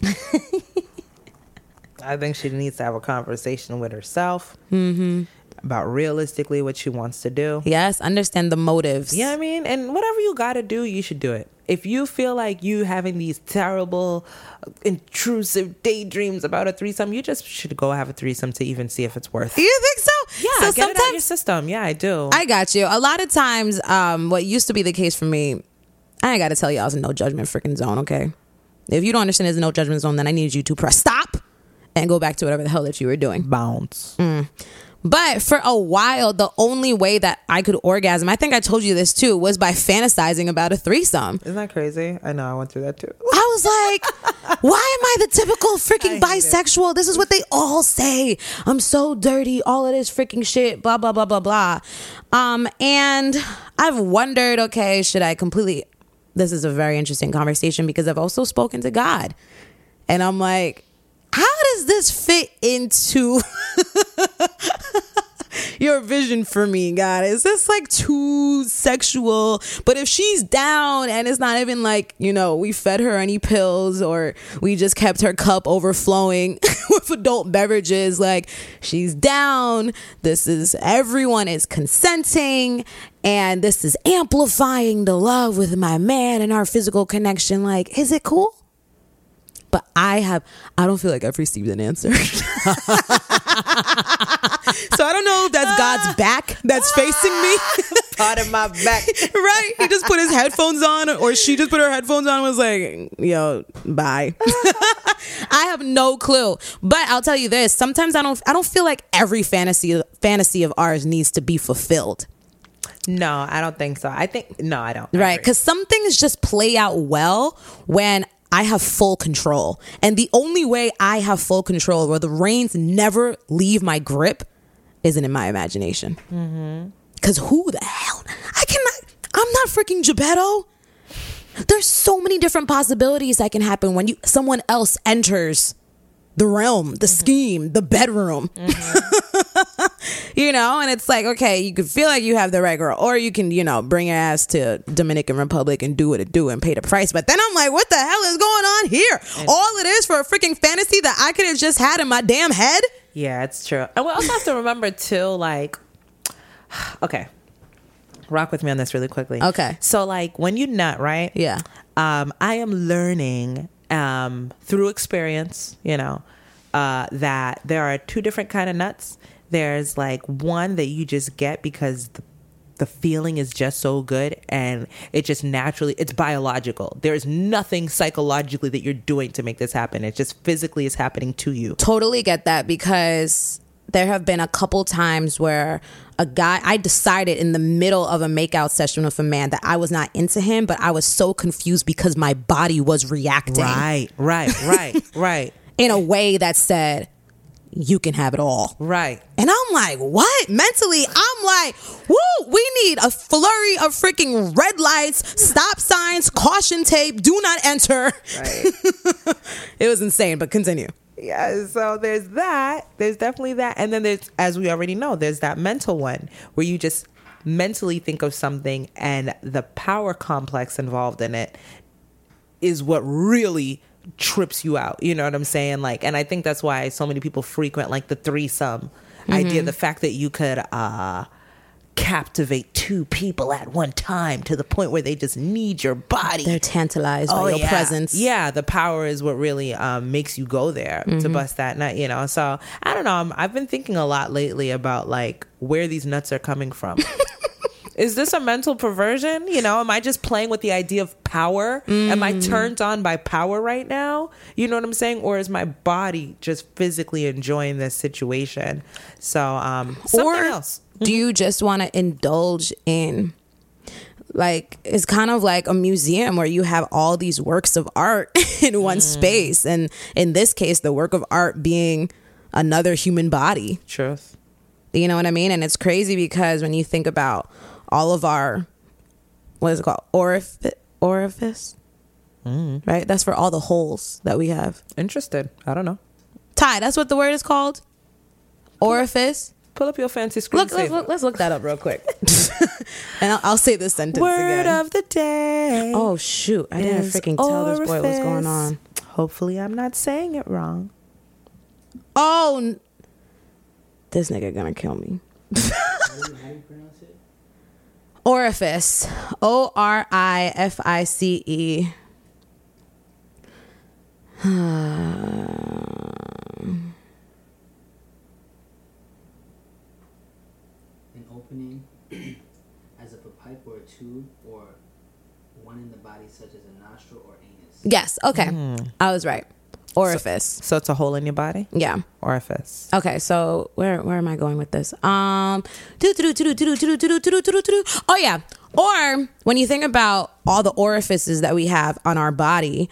I think she needs to have a conversation with herself Mm-hmm. about realistically what she wants to do. Yes, understand the motives. Yeah, I mean, and whatever you got to do, you should do it. If you feel like you having these terrible, uh, intrusive daydreams about a threesome, you just should go have a threesome to even see if it's worth. it. You think so? Yeah, So get it out your sometimes system. Yeah, I do. I got you. A lot of times, um, what used to be the case for me, I ain't got to tell you, I was in no judgment freaking zone. Okay, if you don't understand there's no judgment zone, then I need you to press stop and go back to whatever the hell that you were doing. Bounce. But for a while, the only way that I could orgasm, I think I told you this too, was by fantasizing about a threesome. Isn't that crazy? I know. I went through that too. I was like, why am I the typical freaking hate it. bisexual? This is what they all say. I'm so dirty, all of this freaking shit, blah, blah, blah, blah, blah. Um, and I've wondered, okay, should I completely this is a very interesting conversation because I've also spoken to God. And I'm like, how does this fit into your vision for me, God? Is this like too sexual? But if she's down and it's not even like, you know, we fed her any pills or we just kept her cup overflowing with adult beverages, like she's down. This is everyone is consenting and this is amplifying the love with my man and our physical connection. Like, is it cool? But I have, I don't feel like I've received an answer. so I don't know if that's God's back that's facing me. Part of my back. right? He just put his headphones on, or she just put her headphones on and was like, yo, bye. I have no clue. But I'll tell you this sometimes I don't, I don't feel like every fantasy, fantasy of ours needs to be fulfilled. No, I don't think so. I think no, I don't. Right. Because some things just play out well when I have full control. And the only way I have full control where the reins never leave my grip isn't in my imagination. Mm-hmm. Because who the hell? I cannot, I'm not freaking Geppetto. There's so many different possibilities that can happen when you someone else enters the realm, the mm-hmm. scheme, the bedroom. Mm-hmm. you know, and it's like, okay, you could feel like you have the right girl, or you can, you know, bring your ass to Dominican Republic and do what it do and pay the price. But then I'm like, what the hell is going on here? All it is for a freaking fantasy that I could have just had in my damn head. Yeah, it's true. And we also have to remember too, like, okay, rock with me on this really quickly. Okay. So like when you nut, right? Yeah. Um, I am learning um, through experience, you know, uh, that there are two different kind of nuts. There's like one that you just get because the the feeling is just so good and it just naturally it's biological. There's nothing psychologically that you're doing to make this happen. It just physically is happening to you. Totally get that because there have been a couple times where a guy I decided in the middle of a makeout session with a man that I was not into him, but I was so confused because my body was reacting. Right right right right. In a way that said, You can have it all. right And I'm like, what? Mentally, I'm like, woo, we need a flurry of freaking red lights, stop signs, caution tape, do not enter. right It was insane, but continue. yeah so there's that there's definitely that and then there's as we already know there's that mental one where you just mentally think of something and the power complex involved in it is what really trips you out you know what i'm saying like and i think that's why so many people frequent like the threesome idea the fact that you could uh captivate two people at one time to the point where they just need your body They're tantalized by your Oh, yeah. presence. Yeah, the power is what really um, makes you go there Mm-hmm. to bust that nut, you know. So I don't know. I'm, I've been thinking a lot lately about like where these nuts are coming from. is this a mental perversion? You know, am I just playing with the idea of power? Am I Mm. turned on by power right now? You know what I'm saying? Or is my body just physically enjoying this situation? So, um, something or else. do you just want to indulge in like it's kind of like a museum where you have all these works of art in one space and in this case the work of art being another human body Truth. you know what i mean and it's crazy because when you think about all of our what is it called orifice orifice right that's for all the holes that we have Interested. I don't know. ty that's what the word is called orifice Pull up your fancy Look, let's, look, let's look that up real quick. and I'll, I'll say this sentence Word again. of the day. oh, shoot. I didn't is freaking tell this boy what's going on. Hopefully, I'm not saying it wrong. Oh, n- this nigga gonna kill me. Orifice. O R I F I C E. an opening as of a pipe or a tube or one in the body such as a nostril or anus. Yes, okay. Hmm. I was right. Orifice. So it's a hole in your body? yeah. Orifice. Okay, so where where am I going with this? Um, oh yeah. Or when you think about all the orifices that we have on our body,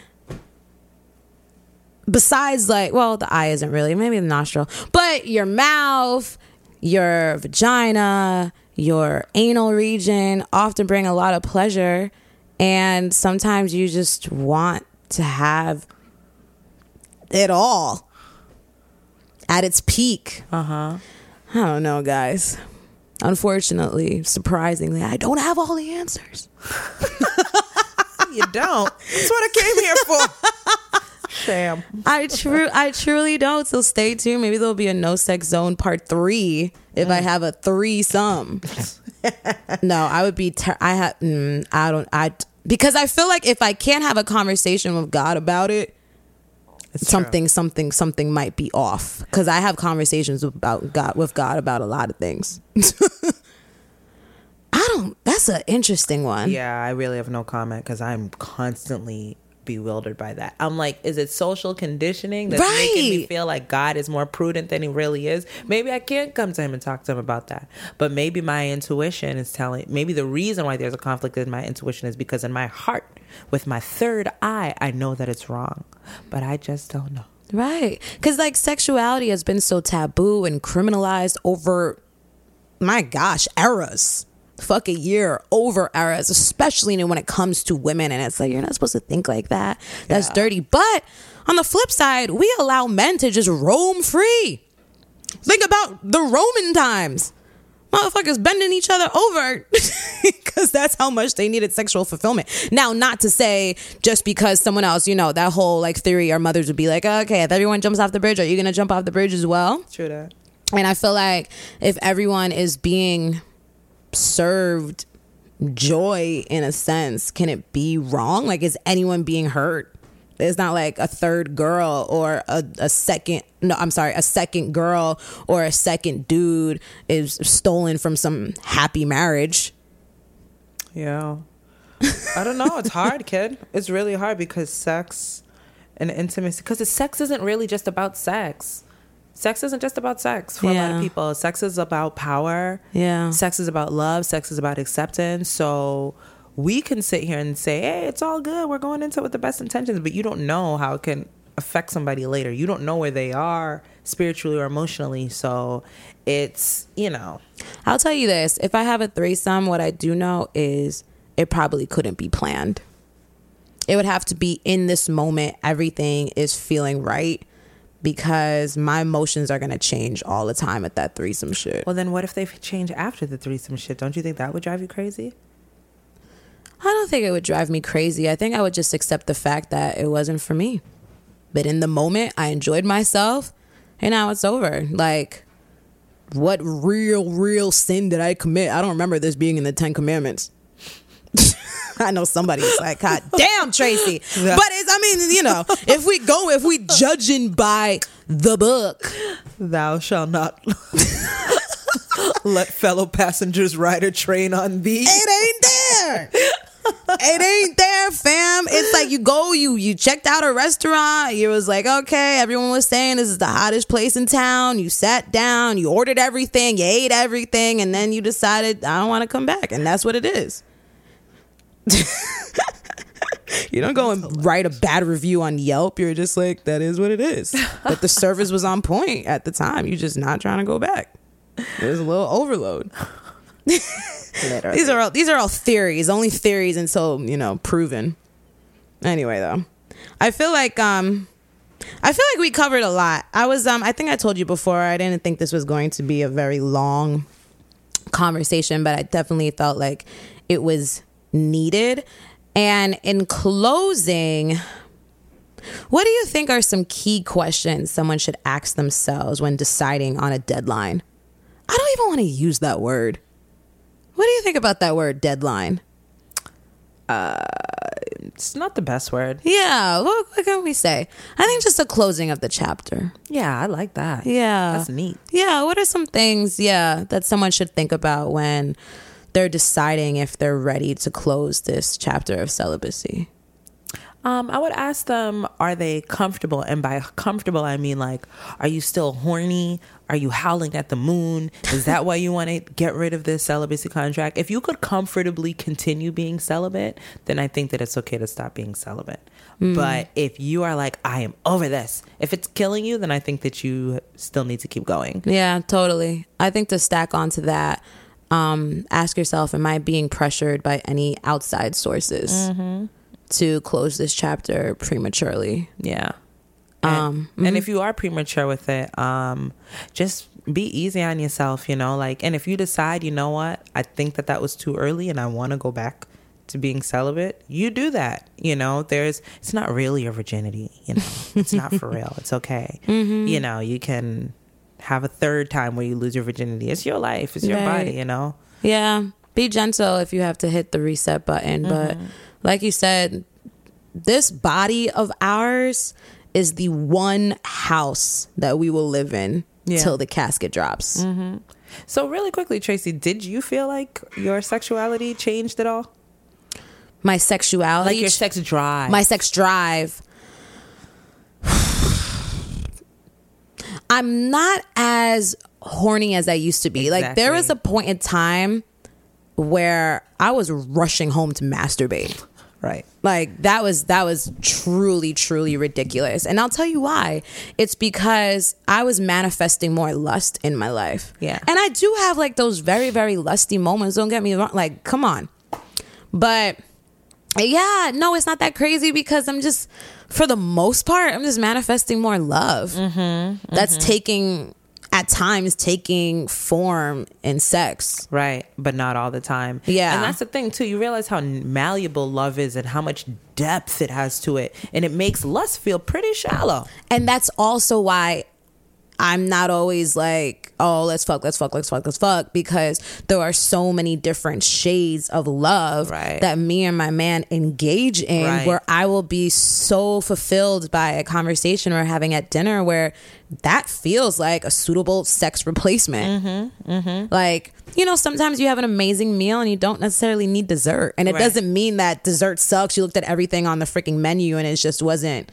besides like, well, the eye isn't really, maybe the nostril, but your mouth, your vagina, your anal region often bring a lot of pleasure, and sometimes you just want to have it all at its peak. Uh huh. I don't know, guys. Unfortunately, surprisingly, I don't have all the answers. You don't. That's what I came here for. Sham. I true I truly don't. So stay tuned. Maybe there'll be a no sex zone part three if I have a threesome. no, I would be. Ter- I have. Mm, I don't. I because I feel like if I can't have a conversation with God about it, It's something, something, something might be off. Because I have conversations about God with God about a lot of things. I don't. That's an interesting one. Yeah, I really have no comment because I'm constantly bewildered by that. I'm like, is it social conditioning that's making me feel like God is more prudent than he really is? Maybe I can't come to him and talk to him about that. But maybe my intuition is telling maybe the reason why there's a conflict in my intuition is because in my heart, with my third eye, I know that it's wrong. But I just don't know. Right. Because, like, sexuality has been so taboo and criminalized over, my gosh, eras. Fuck a year over eras, especially when it comes to women. And it's like, you're not supposed to think like that. That's Yeah. dirty. But on the flip side, we allow men to just roam free. Think about the Roman times. Motherfuckers bending each other over because that's how much they needed sexual fulfillment. Now, not to say just because someone else, you know, that whole like theory, our mothers would be like, okay, if everyone jumps off the bridge, are you going to jump off the bridge as well? True that. And I feel like if everyone is being served joy in a sense. Can it be wrong? Like, is anyone being hurt? It's not like a third girl or a, a second, no, I'm sorry, a second girl or a second dude is stolen from some happy marriage. Yeah. I don't know. It's hard, kid. It's really hard because sex and intimacy, because sex isn't really just about sex. Sex isn't just about sex for a lot of people. Sex is about power. Yeah. Sex is about love. Sex is about acceptance. So we can sit here and say, hey, it's all good. We're going into it with the best intentions, but you don't know how it can affect somebody later. You don't know where they are spiritually or emotionally. So it's, you know, I'll tell you this if I have a threesome, what I do know is it probably couldn't be planned. It would have to be in this moment, everything is feeling right because my emotions are going to change all the time at that threesome shit. well, then what if they change after the threesome shit? Don't you think that would drive you crazy? I don't think it would drive me crazy. I think I would just accept the fact that it wasn't for me. But in the moment, I enjoyed myself and now it's over. Like, what real, real sin did I commit? I don't remember this being in the Ten Commandments. I know somebody's like, God damn, Tracy. Yeah. But it's, I mean, you know, if we go, if we judging by the book, Thou shalt not let fellow passengers ride a train on thee. it ain't there. it ain't there, fam. It's like you go, you you checked out a restaurant. You was like, okay, everyone was saying this is the hottest place in town. You sat down, you ordered everything, you ate everything, and then you decided I don't want to come back, and that's what it is. You don't go and write a bad review on Yelp. You're just like, that is what it is. But the service was on point at the time. You're just not trying to go back. It was a little overload. These are all these are all theories, only theories until you know proven. Anyway, though, I feel like um, I feel like we covered a lot. I was um, I think I told you before. I didn't think this was going to be a very long conversation, but I definitely felt like it was needed. And in closing, what do you think are some key questions someone should ask themselves when deciding on a deadline? I don't even want to use that word. What do you think about that word, deadline? Uh, it's not the best word. Yeah, what, what can we say? I think just a closing of the chapter. Yeah, I like that. Yeah. That's neat. Yeah, what are some things, yeah, that someone should think about when they're deciding if they're ready to close this chapter of celibacy? Um, I would ask them, are they comfortable? And by comfortable, I mean like, are you still horny? Are you howling at the moon? Is that why you want to get rid of this celibacy contract? If you could comfortably continue being celibate, then I think that it's okay to stop being celibate. But if you are like, I am over this, if it's killing you, then I think that you still need to keep going. Yeah, totally. I think to stack onto that, um, ask yourself, am I being pressured by any outside sources to close this chapter prematurely? Yeah. And, and if you are premature with it, um, just be easy on yourself, you know, like, and if you decide, you know what, I think that that was too early and I want to go back to being celibate, you do that, you know, there's, it's not really your virginity, you know, it's not for real. It's okay. You know, you can have a third time where you lose your virginity. It's your life. It's your Right. body, you know? Yeah, be gentle if you have to hit the reset button. But mm-hmm. like you said, this body of ours is the one house that we will live in Yeah. till the casket drops. Mm-hmm. So really quickly, Tracy, did you feel like your sexuality changed at all? My sexuality, Like your sex drive? my sex drive. I'm not as horny as I used to be. Like there was a point in time where I was rushing home to masturbate. right. Like that was that was truly truly ridiculous. And I'll tell you why. It's because I was manifesting more lust in my life. Yeah. And I do have like those very very lusty moments, don't get me wrong. Like come on. But yeah, no, it's not that crazy because I'm just for the most part, I'm just manifesting more love. Mm-hmm, mm-hmm. That's taking at times taking form in sex. Right, but not all the time. Yeah. And that's the thing too. You realize how malleable love is and how much depth it has to it. And it makes lust feel pretty shallow. And that's also why I'm not always like, oh, let's fuck, let's fuck, let's fuck, let's fuck, because there are so many different shades of love Right. that me and my man engage in Right. where I will be so fulfilled by a conversation we're having at dinner where that feels like a suitable sex replacement. Mm-hmm, mm-hmm. Like, you know, sometimes you have an amazing meal and you don't necessarily need dessert. And it Right. doesn't mean that dessert sucks. You looked at everything on the freaking menu and it just wasn't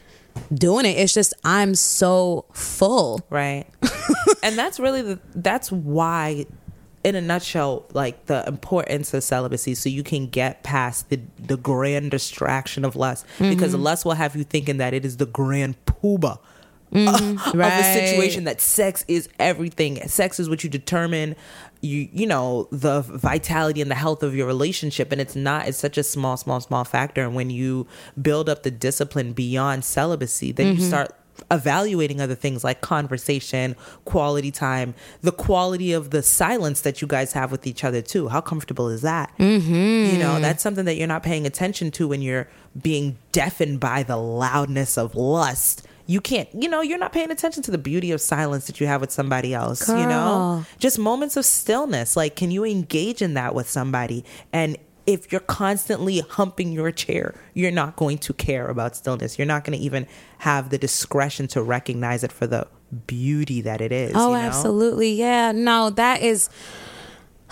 doing it. It's just, I'm so full. Right. and that's really the that's why in a nutshell, like the importance of celibacy, so you can get past the the grand distraction of lust, because Mm-hmm. lust will have you thinking that it is the grand pooba of a Mm-hmm. Right. situation that sex is everything. Sex is what you determine you you know the vitality and the health of your relationship and it's not it's such a small small small factor and when you build up the discipline beyond celibacy then Mm-hmm. you start evaluating other things like conversation, quality time, the quality of the silence that you guys have with each other too. How comfortable is that? Mm-hmm. You know, that's something that you're not paying attention to when you're being deafened by the loudness of lust. You can't, you know, you're not paying attention to the beauty of silence that you have with somebody else, you know? Just moments of stillness. Like, can you engage in that with somebody? And if you're constantly humping your chair, you're not going to care about stillness. You're not going to even have the discretion to recognize it for the beauty that it is. Oh, you know? absolutely. Yeah. No, that is.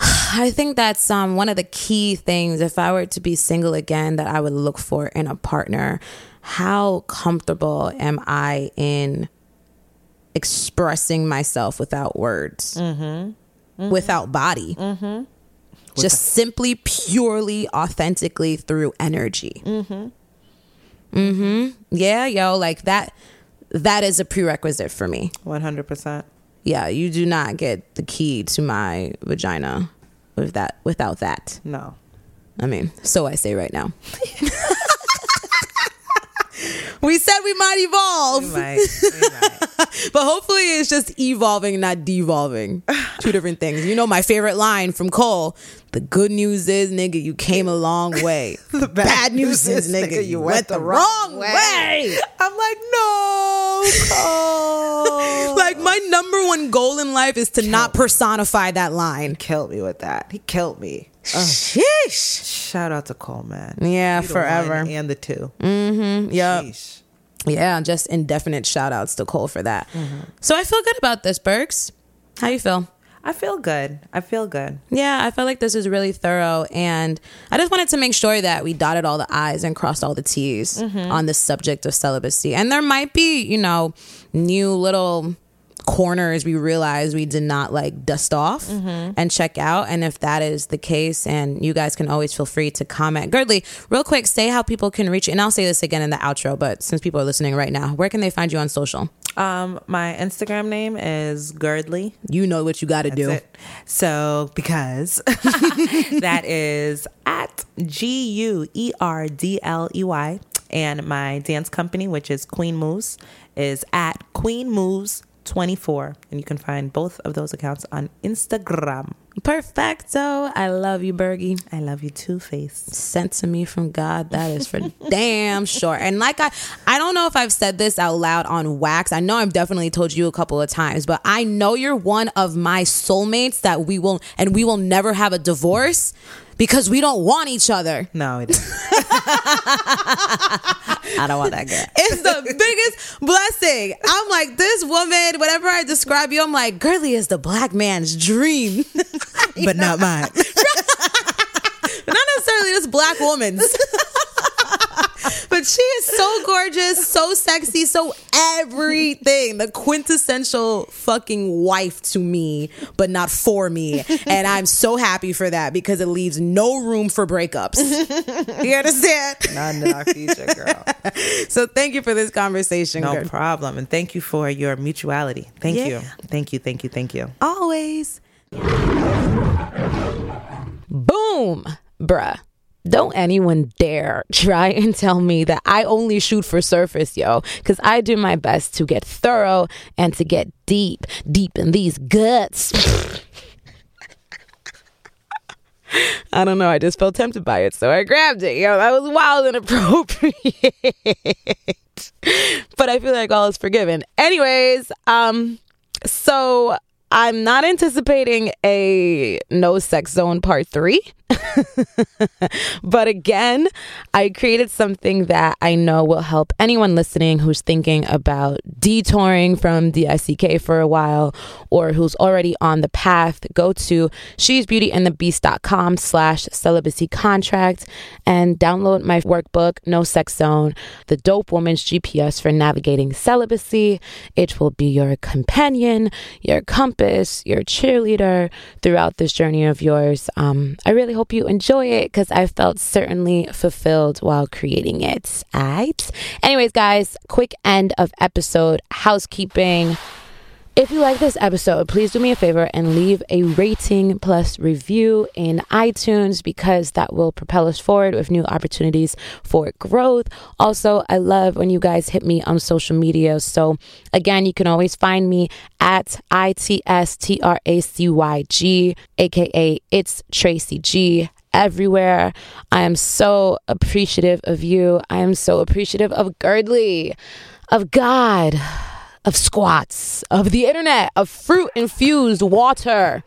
I think that's um, one of the key things. If I were to be single again, that I would look for in a partner. How comfortable am I in expressing myself without words, Mm-hmm. without body, just simply, purely, authentically through energy. Mm-hmm. Yeah, yo, like that. That is a prerequisite for me One hundred percent. yeah, you do not get the key to my vagina with that without that. No. I mean, so I say right now. we said we might evolve, We might. We might. but hopefully it's just evolving, not devolving. Two different things. You know my favorite line from Cole. The good news is, nigga, you came a long way. the bad, news is, nigga, you went the wrong way. I'm like, no. Cole. Like my number one goal in life is to not personify that line. killed me with that. He killed me. Sheesh. Shout out to Cole, man. Yeah, the forever. and the two. Mm-hmm. Yep. Sheesh. Yeah, just indefinite shout outs to Cole for that. Mm-hmm. So I feel good about this, Berks. How you feel? I feel good. I feel good. Yeah, I feel like this is really thorough. And I just wanted to make sure that we dotted all the I's and crossed all the T's mm-hmm. on the subject of celibacy. And there might be, you know, new little corners we realize we did not like dust off and check out. And if that is the case, and you guys can always feel free to comment. Guerdley, real quick, say how people can reach you. And I'll say this again in the outro, but since people are listening right now, where can they find you on social? Um, my Instagram name is Guerdley. You know what you got to do. It. So because that is at G U E R D L E Y, and my dance company, which is Queen Moves, is at Queen Moves. 24 and you can find both of those accounts on Instagram. Perfecto. I love you, Bergie. I love you too, face. Sent to me from God. That is for damn sure. And like I, I don't know if I've said this out loud on wax. I know I've definitely told you a couple of times, but I know you're one of my soulmates that we will, and we will never have a divorce because we don't want each other. No, it isn't. I don't want that girl. It's the biggest blessing. I'm like, this woman, whenever I describe you, I'm like, Girly is the black man's dream. but not mine. Not necessarily this black woman's. but she is so gorgeous, so sexy, so everything. The quintessential fucking wife to me, but not for me. And I'm so happy for that because it leaves no room for breakups. You understand? Not in our future, girl. So thank you for this conversation. No girl. problem. And thank you for your mutuality. Thank Yeah. you. Thank you. Thank you. Thank you. Always. Boom, bruh. Don't anyone dare try and tell me that I only shoot for surface, yo, because I do my best to get thorough and to get deep, deep in these guts. I don't know. I just felt tempted by it, so I grabbed it. Yo, that was wild and appropriate. but I feel like all is forgiven. Anyways, um, So I'm not anticipating a no sex zone part three. but again, I created something that I know will help anyone listening who's thinking about detouring from the DICK for a while or who's already on the path. Go to shesbeautyandthebeast.com slash celibacy contract and download my workbook, No Sex Zone, the dope woman's GPS for navigating celibacy. It will be your companion, your compass, your cheerleader throughout this journey of yours. Um, I really hope you enjoy it because I felt certainly fulfilled while creating it. Alright. Anyways, guys, quick end of episode housekeeping. If you like this episode, please do me a favor and leave a rating plus review in iTunes because that will propel us forward with new opportunities for growth. Also, I love when you guys hit me on social media. So, again, you can always find me at ITSTRACYG, aka It's Tracy G everywhere. I am so appreciative of you. I am so appreciative of Guerdley, of God of squats, of the internet, of fruit infused water.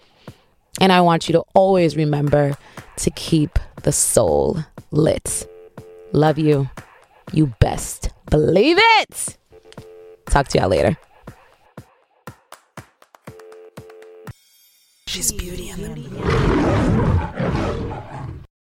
And I want you to always remember to keep the soul lit. Love you. You best believe it. Talk to y'all later. She's beauty and the